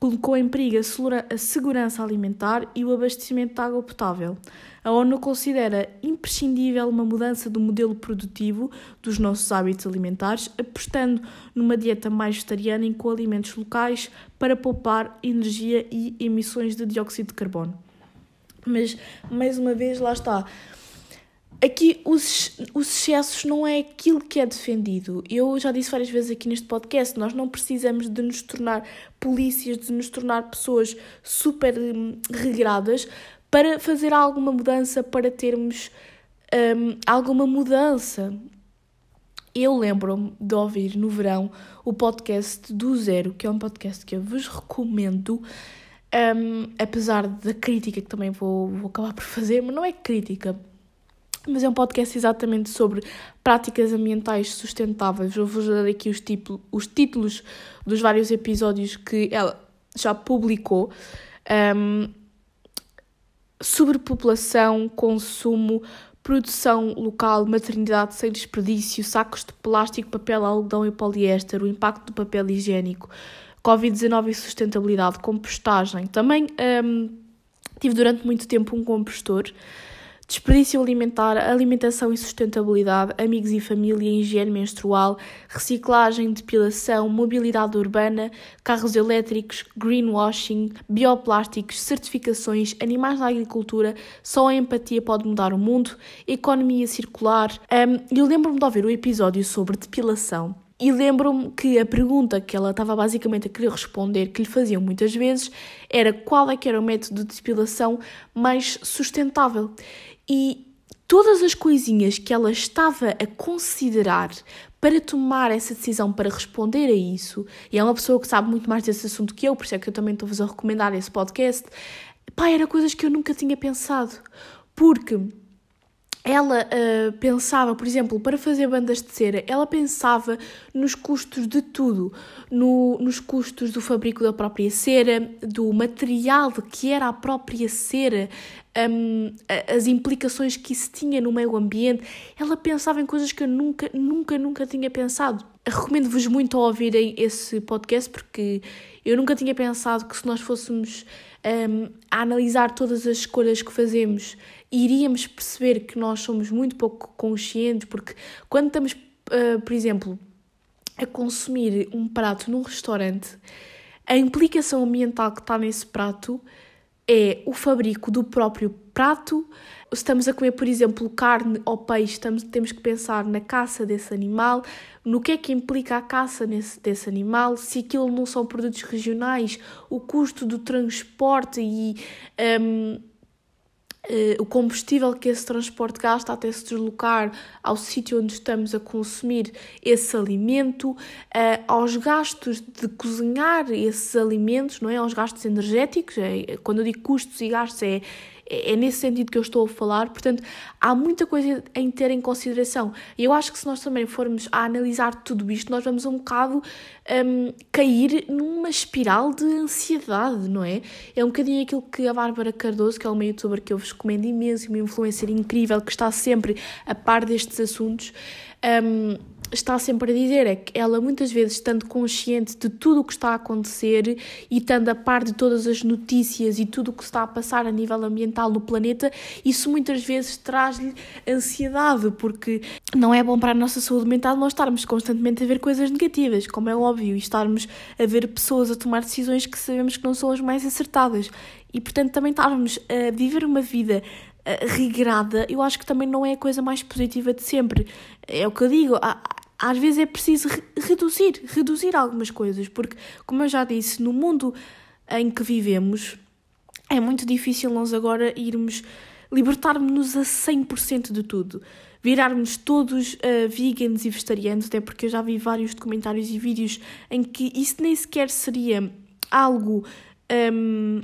[SPEAKER 1] colocou em perigo a segurança alimentar e o abastecimento de água potável. A ONU considera imprescindível uma mudança do modelo produtivo dos nossos hábitos alimentares, apostando numa dieta mais vegetariana e com alimentos locais para poupar energia e emissões de dióxido de carbono. Mas, mais uma vez, lá está aqui os, os excessos não é aquilo que é defendido. Eu já disse várias vezes aqui neste podcast, nós não precisamos de nos tornar polícias, de nos tornar pessoas super hum, regradas para fazer alguma mudança, para termos hum, alguma mudança. Eu lembro-me de ouvir no verão o podcast do Zero, que é um podcast que eu vos recomendo. Um, apesar da crítica que também vou, vou acabar por fazer, mas não é crítica, mas é um podcast exatamente sobre práticas ambientais sustentáveis. Eu vou dar aqui os, tipo, os títulos dos vários episódios que ela já publicou. Um, sobrepopulação, consumo, produção local, maternidade sem desperdício, sacos de plástico, papel, algodão e poliéster, o impacto do papel higiênico, Covid-19 e sustentabilidade, compostagem. Também um, tive durante muito tempo um compostor desperdício alimentar, alimentação e sustentabilidade, amigos e família, higiene menstrual, reciclagem, depilação, mobilidade urbana, carros elétricos, greenwashing, bioplásticos, certificações, animais na agricultura, só a empatia pode mudar o mundo, economia circular. Um, eu lembro-me de ouvir o episódio sobre depilação. E lembro-me que a pergunta que ela estava basicamente a querer responder, que lhe faziam muitas vezes, era qual é que era o método de depilação mais sustentável e todas as coisinhas que ela estava a considerar para tomar essa decisão, para responder a isso, e é uma pessoa que sabe muito mais desse assunto que eu, por isso é que eu também estou-vos a recomendar esse podcast, pá, eram coisas que eu nunca tinha pensado. Porque ela uh, pensava, por exemplo, para fazer bandas de cera, ela pensava nos custos de tudo, no, nos custos do fabrico da própria cera, do material que era a própria cera, um, as implicações que isso tinha no meio ambiente. Ela pensava em coisas que eu nunca, nunca, nunca tinha pensado. Recomendo-vos muito a ouvirem esse podcast porque eu nunca tinha pensado que se nós fôssemos um, a analisar todas as escolhas que fazemos iríamos perceber que nós somos muito pouco conscientes, porque quando estamos, uh, por exemplo, a consumir um prato num restaurante, a implicação ambiental que está nesse prato é o fabrico do próprio prato. Se estamos a comer, por exemplo, carne ou peixe, estamos, temos que pensar na caça desse animal, no que é que implica a caça nesse, desse animal, se aquilo não são produtos regionais, o custo do transporte e um, o combustível que esse transporte gasta até se deslocar ao sítio onde estamos a consumir esse alimento, uh, aos gastos de cozinhar esses alimentos, não é? Aos gastos energéticos. É, quando eu digo custos e gastos, é, é, é nesse sentido que eu estou a falar. Portanto, há muita coisa em ter em consideração. E eu acho que se nós também formos a analisar tudo isto, nós vamos um bocado um, cair numa espiral de ansiedade, não é? É um bocadinho aquilo que a Bárbara Cardoso, que é uma youtuber que eu vos recomendo imenso, uma influencer incrível que está sempre a par destes assuntos. Um, está sempre a dizer é que ela muitas vezes estando consciente de tudo o que está a acontecer e estando a par de todas as notícias e tudo o que está a passar a nível ambiental no planeta, isso muitas vezes traz-lhe ansiedade, porque não é bom para a nossa saúde mental nós estarmos constantemente a ver coisas negativas, como é óbvio, e estarmos a ver pessoas a tomar decisões que sabemos que não são as mais acertadas. E portanto também estarmos a viver uma vida regrada, eu acho que também não é a coisa mais positiva de sempre. É o que eu digo, às vezes é preciso reduzir, reduzir algumas coisas, porque, como eu já disse, no mundo em que vivemos, é muito difícil nós agora irmos libertarmos-nos a 100% de tudo. Virarmos todos uh, veganos e vegetarianos, até porque eu já vi vários documentários e vídeos em que isso nem sequer seria algo um,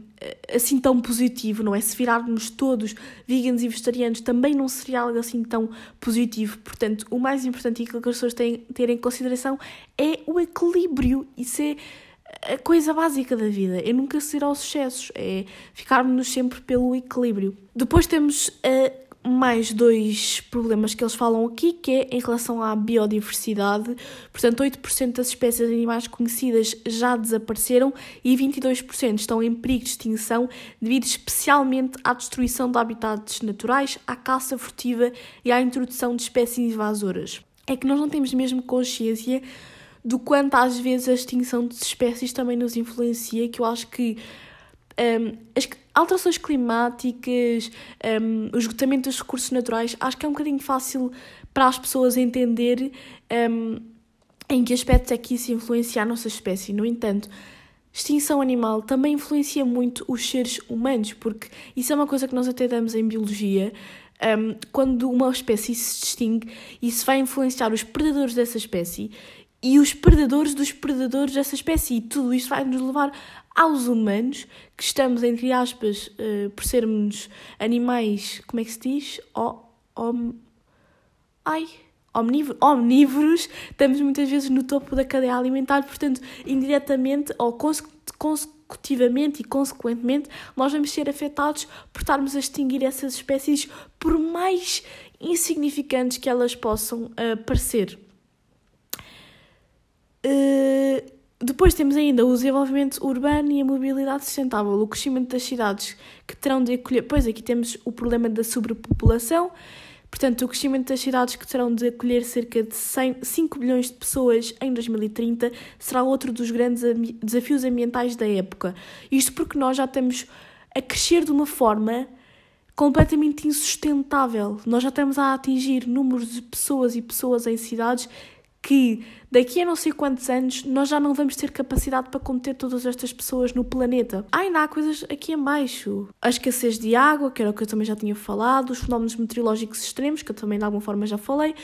[SPEAKER 1] assim tão positivo, não é? Se virarmos todos veganos e vegetarianos também não seria algo assim tão positivo. Portanto, o mais importante e que as pessoas têm ter em consideração é o equilíbrio. Isso é a coisa básica da vida. É nunca ser aos excessos, é ficarmos sempre pelo equilíbrio. Depois temos a mais dois problemas que eles falam aqui, que é em relação à biodiversidade. Portanto, 8% das espécies de animais conhecidas já desapareceram e 22% estão em perigo de extinção devido especialmente à destruição de habitats naturais, à caça furtiva e à introdução de espécies invasoras. É que nós não temos mesmo consciência do quanto às vezes a extinção de espécies também nos influencia, que eu acho que um, as alterações climáticas, um, o esgotamento dos recursos naturais, acho que é um bocadinho fácil para as pessoas entender um, em que aspectos é que isso influencia a nossa espécie. No entanto, extinção animal também influencia muito os seres humanos, porque isso é uma coisa que nós até damos em biologia. Um, quando uma espécie se extingue, isso vai influenciar os predadores dessa espécie e os predadores dos predadores dessa espécie. E tudo isto vai nos levar aos humanos, que estamos, entre aspas, uh, por sermos animais, como é que se diz? O, om, ai, omnívoros, omnívoros, estamos muitas vezes no topo da cadeia alimentar, portanto, indiretamente ou consecutivamente e consequentemente, nós vamos ser afetados por estarmos a extinguir essas espécies, por mais insignificantes que elas possam uh, parecer. Uh, depois temos ainda o desenvolvimento urbano e a mobilidade sustentável, o crescimento das cidades que terão de acolher. Pois aqui temos o problema da sobrepopulação, portanto, o crescimento das cidades que terão de acolher cerca de 100, 5 bilhões de pessoas em 2030 será outro dos grandes desafios ambientais da época. Isto porque nós já estamos a crescer de uma forma completamente insustentável. Nós já estamos a atingir números de pessoas e pessoas em cidades que daqui a não sei quantos anos nós já não vamos ter capacidade para conter todas estas pessoas no planeta. Ainda há coisas aqui embaixo. A escassez de água, que era o que eu também já tinha falado, os fenómenos meteorológicos extremos, que eu também de alguma forma já falei,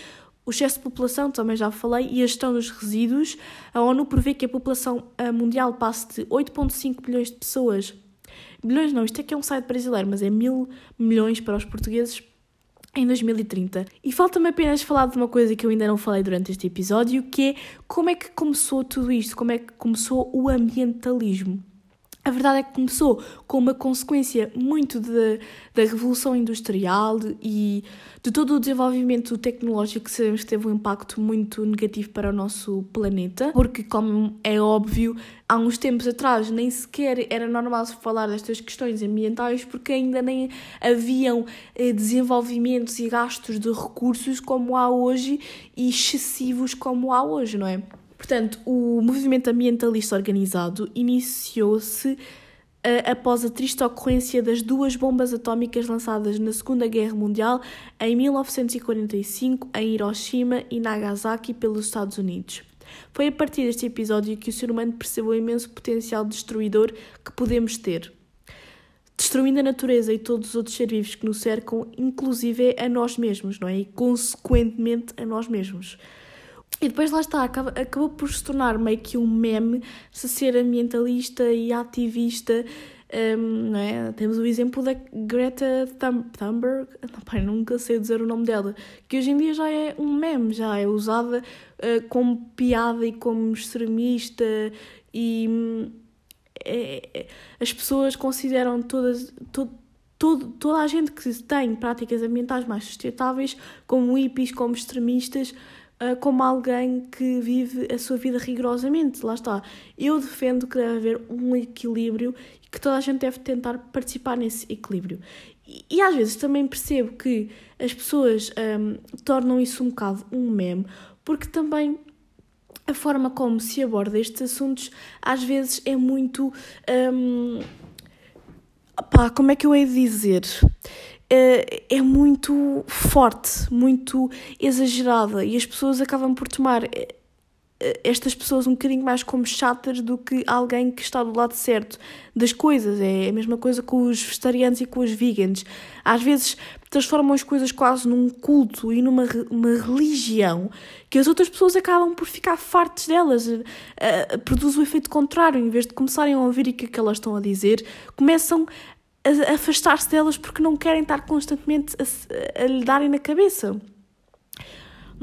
[SPEAKER 1] o excesso de população, também já falei, e a gestão dos resíduos. A ONU prevê que a população eh, mundial passe de 8,5 bilhões de pessoas. Bilhões não, isto aqui é um site brasileiro, mas é mil milhões para os portugueses em 2030. E falta-me apenas falar de uma coisa que eu ainda não falei durante este episódio, que é como é que começou tudo isto, como é que começou o ambientalismo. A verdade é que começou com uma consequência muito de, da Revolução Industrial e de todo o desenvolvimento tecnológico que sabemos que teve um impacto muito negativo para o nosso planeta, porque, como é óbvio, há uns tempos atrás nem sequer era normal se falar destas questões ambientais porque ainda nem haviam eh, desenvolvimentos e gastos de recursos como há hoje e excessivos como há hoje, não é? Portanto, o movimento ambientalista organizado iniciou-se uh, após a triste ocorrência das duas bombas atómicas lançadas na Segunda Guerra Mundial em 1945 em Hiroshima e Nagasaki pelos Estados Unidos. Foi a partir deste episódio que o ser humano percebeu o imenso potencial destruidor que podemos ter, destruindo a natureza e todos os outros seres vivos que nos cercam, inclusive a nós mesmos, não é? E consequentemente a nós mesmos. E depois lá está, acaba, acabou por se tornar meio que um meme se ser ambientalista e ativista. Um, é? Temos o exemplo da Greta Thunberg, não, pai, nunca sei dizer o nome dela, que hoje em dia já é um meme, já é usada uh, como piada e como extremista e hum, é, é, as pessoas consideram todas, todo, toda a gente que tem práticas ambientais mais sustentáveis como hippies, como extremistas, uh, como alguém que vive a sua vida rigorosamente. Lá está. Eu defendo que deve haver um equilíbrio e que toda a gente deve tentar participar nesse equilíbrio. E, e às vezes também percebo que as pessoas um, tornam isso um bocado um meme, porque também a forma como se aborda estes assuntos às vezes é muito. Um, pá, como é que eu hei de dizer? Eh, é muito forte, muito exagerada e as pessoas acabam por tomar eh, eh, estas pessoas um bocadinho mais como chatas do que alguém que está do lado certo das coisas. É a mesma coisa com os vegetarianos e com os vegans. Às vezes transformam as coisas quase num culto e numa uma religião que as outras pessoas acabam por ficar fartas delas. Uh, produz o efeito contrário. Em vez de começarem a ouvir o que é que elas estão a dizer, começam afastar-se delas porque não querem estar constantemente a, a lhe darem na cabeça.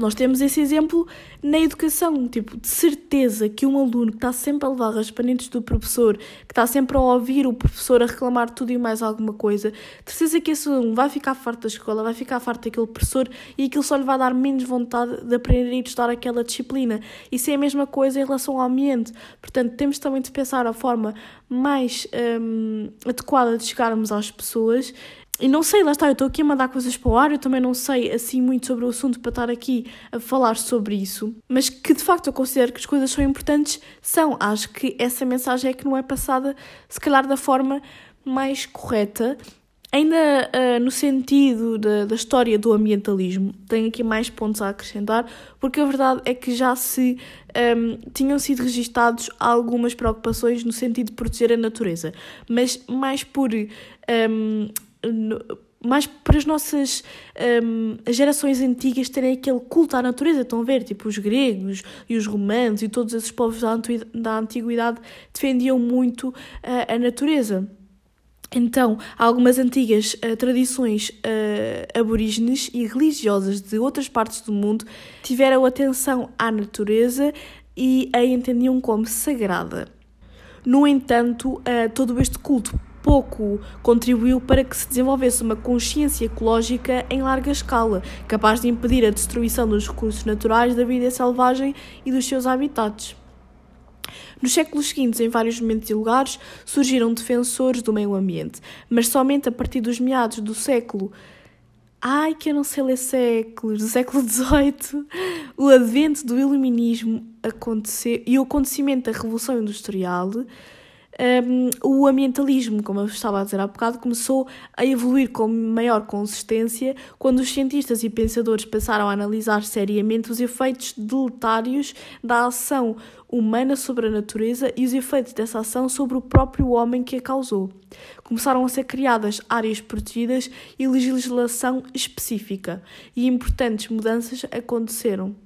[SPEAKER 1] Nós temos esse exemplo na educação, tipo, de certeza que um aluno que está sempre a levar raspanentes do professor, que está sempre a ouvir o professor a reclamar tudo e mais alguma coisa, de certeza que esse aluno vai ficar farto da escola, vai ficar farto daquele professor e aquilo só lhe vai dar menos vontade de aprender e de estudar aquela disciplina. Isso é a mesma coisa em relação ao ambiente. Portanto, temos também de pensar a forma mais hum, adequada de chegarmos às pessoas e não sei, lá está, eu estou aqui a mandar coisas para o ar, eu também não sei assim muito sobre o assunto para estar aqui a falar sobre isso, mas que de facto eu considero que as coisas são importantes, são. Acho que essa mensagem é que não é passada, se calhar, da forma mais correta. Ainda uh, no sentido da, da história do ambientalismo, tenho aqui mais pontos a acrescentar, porque a verdade é que já se um, tinham sido registados algumas preocupações no sentido de proteger a natureza, mas mais por. Um, mais para as nossas um, gerações antigas terem aquele culto à natureza, estão a ver? Tipo, os gregos e os romanos e todos esses povos da, da antiguidade defendiam muito uh, a natureza. Então, algumas antigas uh, tradições uh, aborígenes e religiosas de outras partes do mundo tiveram atenção à natureza e a entendiam como sagrada. No entanto, uh, todo este culto pouco contribuiu para que se desenvolvesse uma consciência ecológica em larga escala, capaz de impedir a destruição dos recursos naturais da vida selvagem e dos seus habitats. Nos séculos seguintes, em vários momentos e lugares, surgiram defensores do meio ambiente, mas somente a partir dos meados do século Ai, que eu não sei ler séculos, do século XVIII, o advento do iluminismo aconteceu, e o acontecimento da Revolução Industrial um, o ambientalismo, como eu estava a dizer há bocado, começou a evoluir com maior consistência quando os cientistas e pensadores passaram a analisar seriamente os efeitos deletários da ação humana sobre a natureza e os efeitos dessa ação sobre o próprio homem que a causou. Começaram a ser criadas áreas protegidas e legislação específica, e importantes mudanças aconteceram.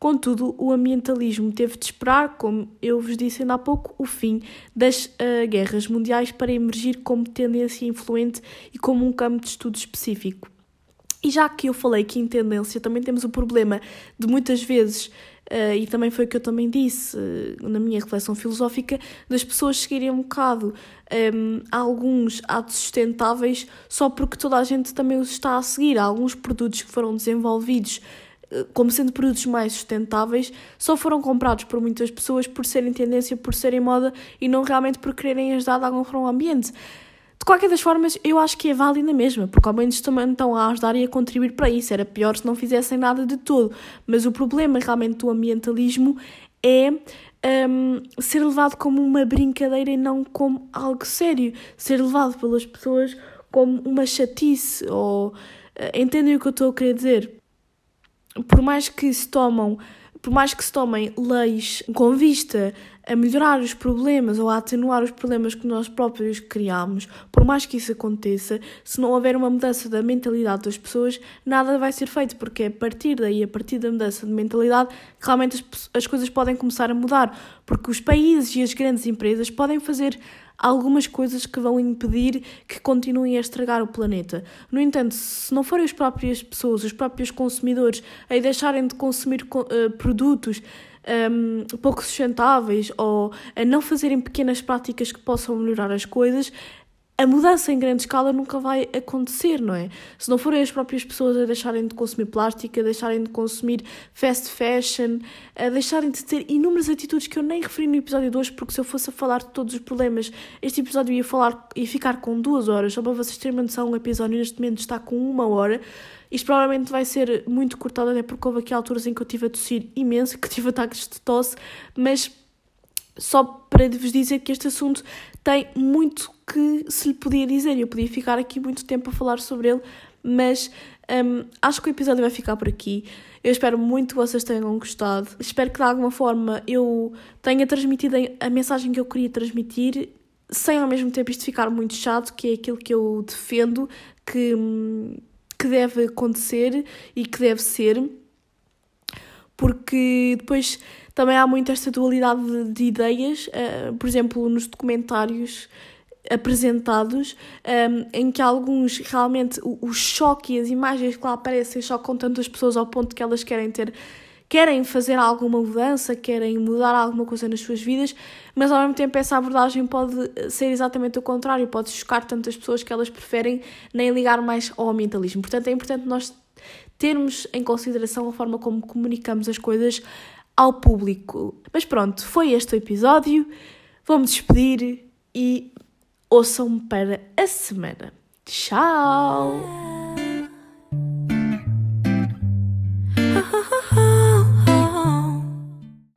[SPEAKER 1] Contudo, o ambientalismo teve de esperar, como eu vos disse ainda há pouco, o fim das uh, guerras mundiais para emergir como tendência influente e como um campo de estudo específico. E já que eu falei que em tendência também temos o problema de muitas vezes, uh, e também foi o que eu também disse uh, na minha reflexão filosófica, das pessoas seguirem um bocado um, alguns atos sustentáveis só porque toda a gente também os está a seguir. Há alguns produtos que foram desenvolvidos como sendo produtos mais sustentáveis, só foram comprados por muitas pessoas por serem tendência, por serem moda e não realmente por quererem ajudar de alguma forma ao ambiente. De qualquer das formas, eu acho que é válido na mesma, porque ao menos também estão a ajudar e a contribuir para isso. Era pior se não fizessem nada de todo. Mas o problema realmente do ambientalismo é um, ser levado como uma brincadeira e não como algo sério. Ser levado pelas pessoas como uma chatice ou. Uh, entendem o que eu estou a querer dizer? Por mais que se tomam, por mais que se tomem leis com vista a melhorar os problemas ou a atenuar os problemas que nós próprios criamos, por mais que isso aconteça, se não houver uma mudança da mentalidade das pessoas, nada vai ser feito, porque a partir daí, a partir da mudança de mentalidade, realmente as, as coisas podem começar a mudar, porque os países e as grandes empresas podem fazer algumas coisas que vão impedir que continuem a estragar o planeta. No entanto, se não forem as próprias pessoas, os próprios consumidores, a deixarem de consumir uh, produtos um, pouco sustentáveis ou a não fazerem pequenas práticas que possam melhorar as coisas, a mudança em grande escala nunca vai acontecer, não é? Se não forem as próprias pessoas a deixarem de consumir plástico, a deixarem de consumir fast fashion, a deixarem de ter inúmeras atitudes que eu nem referi no episódio de hoje, porque se eu fosse a falar de todos os problemas, este episódio ia, falar, ia ficar com duas horas. Só para vocês terem uma noção, o episódio neste momento está com uma hora. Isto provavelmente vai ser muito cortado, até porque houve aqui alturas em que eu tive a tossir imenso, [laughs] que tive ataques de tosse, mas só para vos dizer que este assunto tem muito que se lhe podia dizer. Eu podia ficar aqui muito tempo a falar sobre ele, Mas um, acho que o episódio vai ficar por aqui. Eu espero muito que vocês tenham gostado. Espero que de alguma forma eu tenha transmitido a mensagem que eu queria transmitir, sem ao mesmo tempo isto ficar muito chato, que é aquilo que eu defendo que, que deve acontecer e que deve ser. Porque depois também há muito esta dualidade de, de ideias, uh, por exemplo, nos documentários apresentados, um, em que alguns realmente o, o, choque e as imagens que lá aparecem chocam tantas pessoas ao ponto que elas querem ter querem fazer alguma mudança, querem mudar alguma coisa nas suas vidas, mas ao mesmo tempo essa abordagem pode ser exatamente o contrário, pode chocar tantas pessoas que elas preferem nem ligar mais ao ambientalismo. Portanto, é importante nós termos em consideração a forma como comunicamos as coisas ao público. Mas pronto, foi este o episódio. Vou-me despedir e ouçam-me para a semana. Tchau! Ah. [laughs]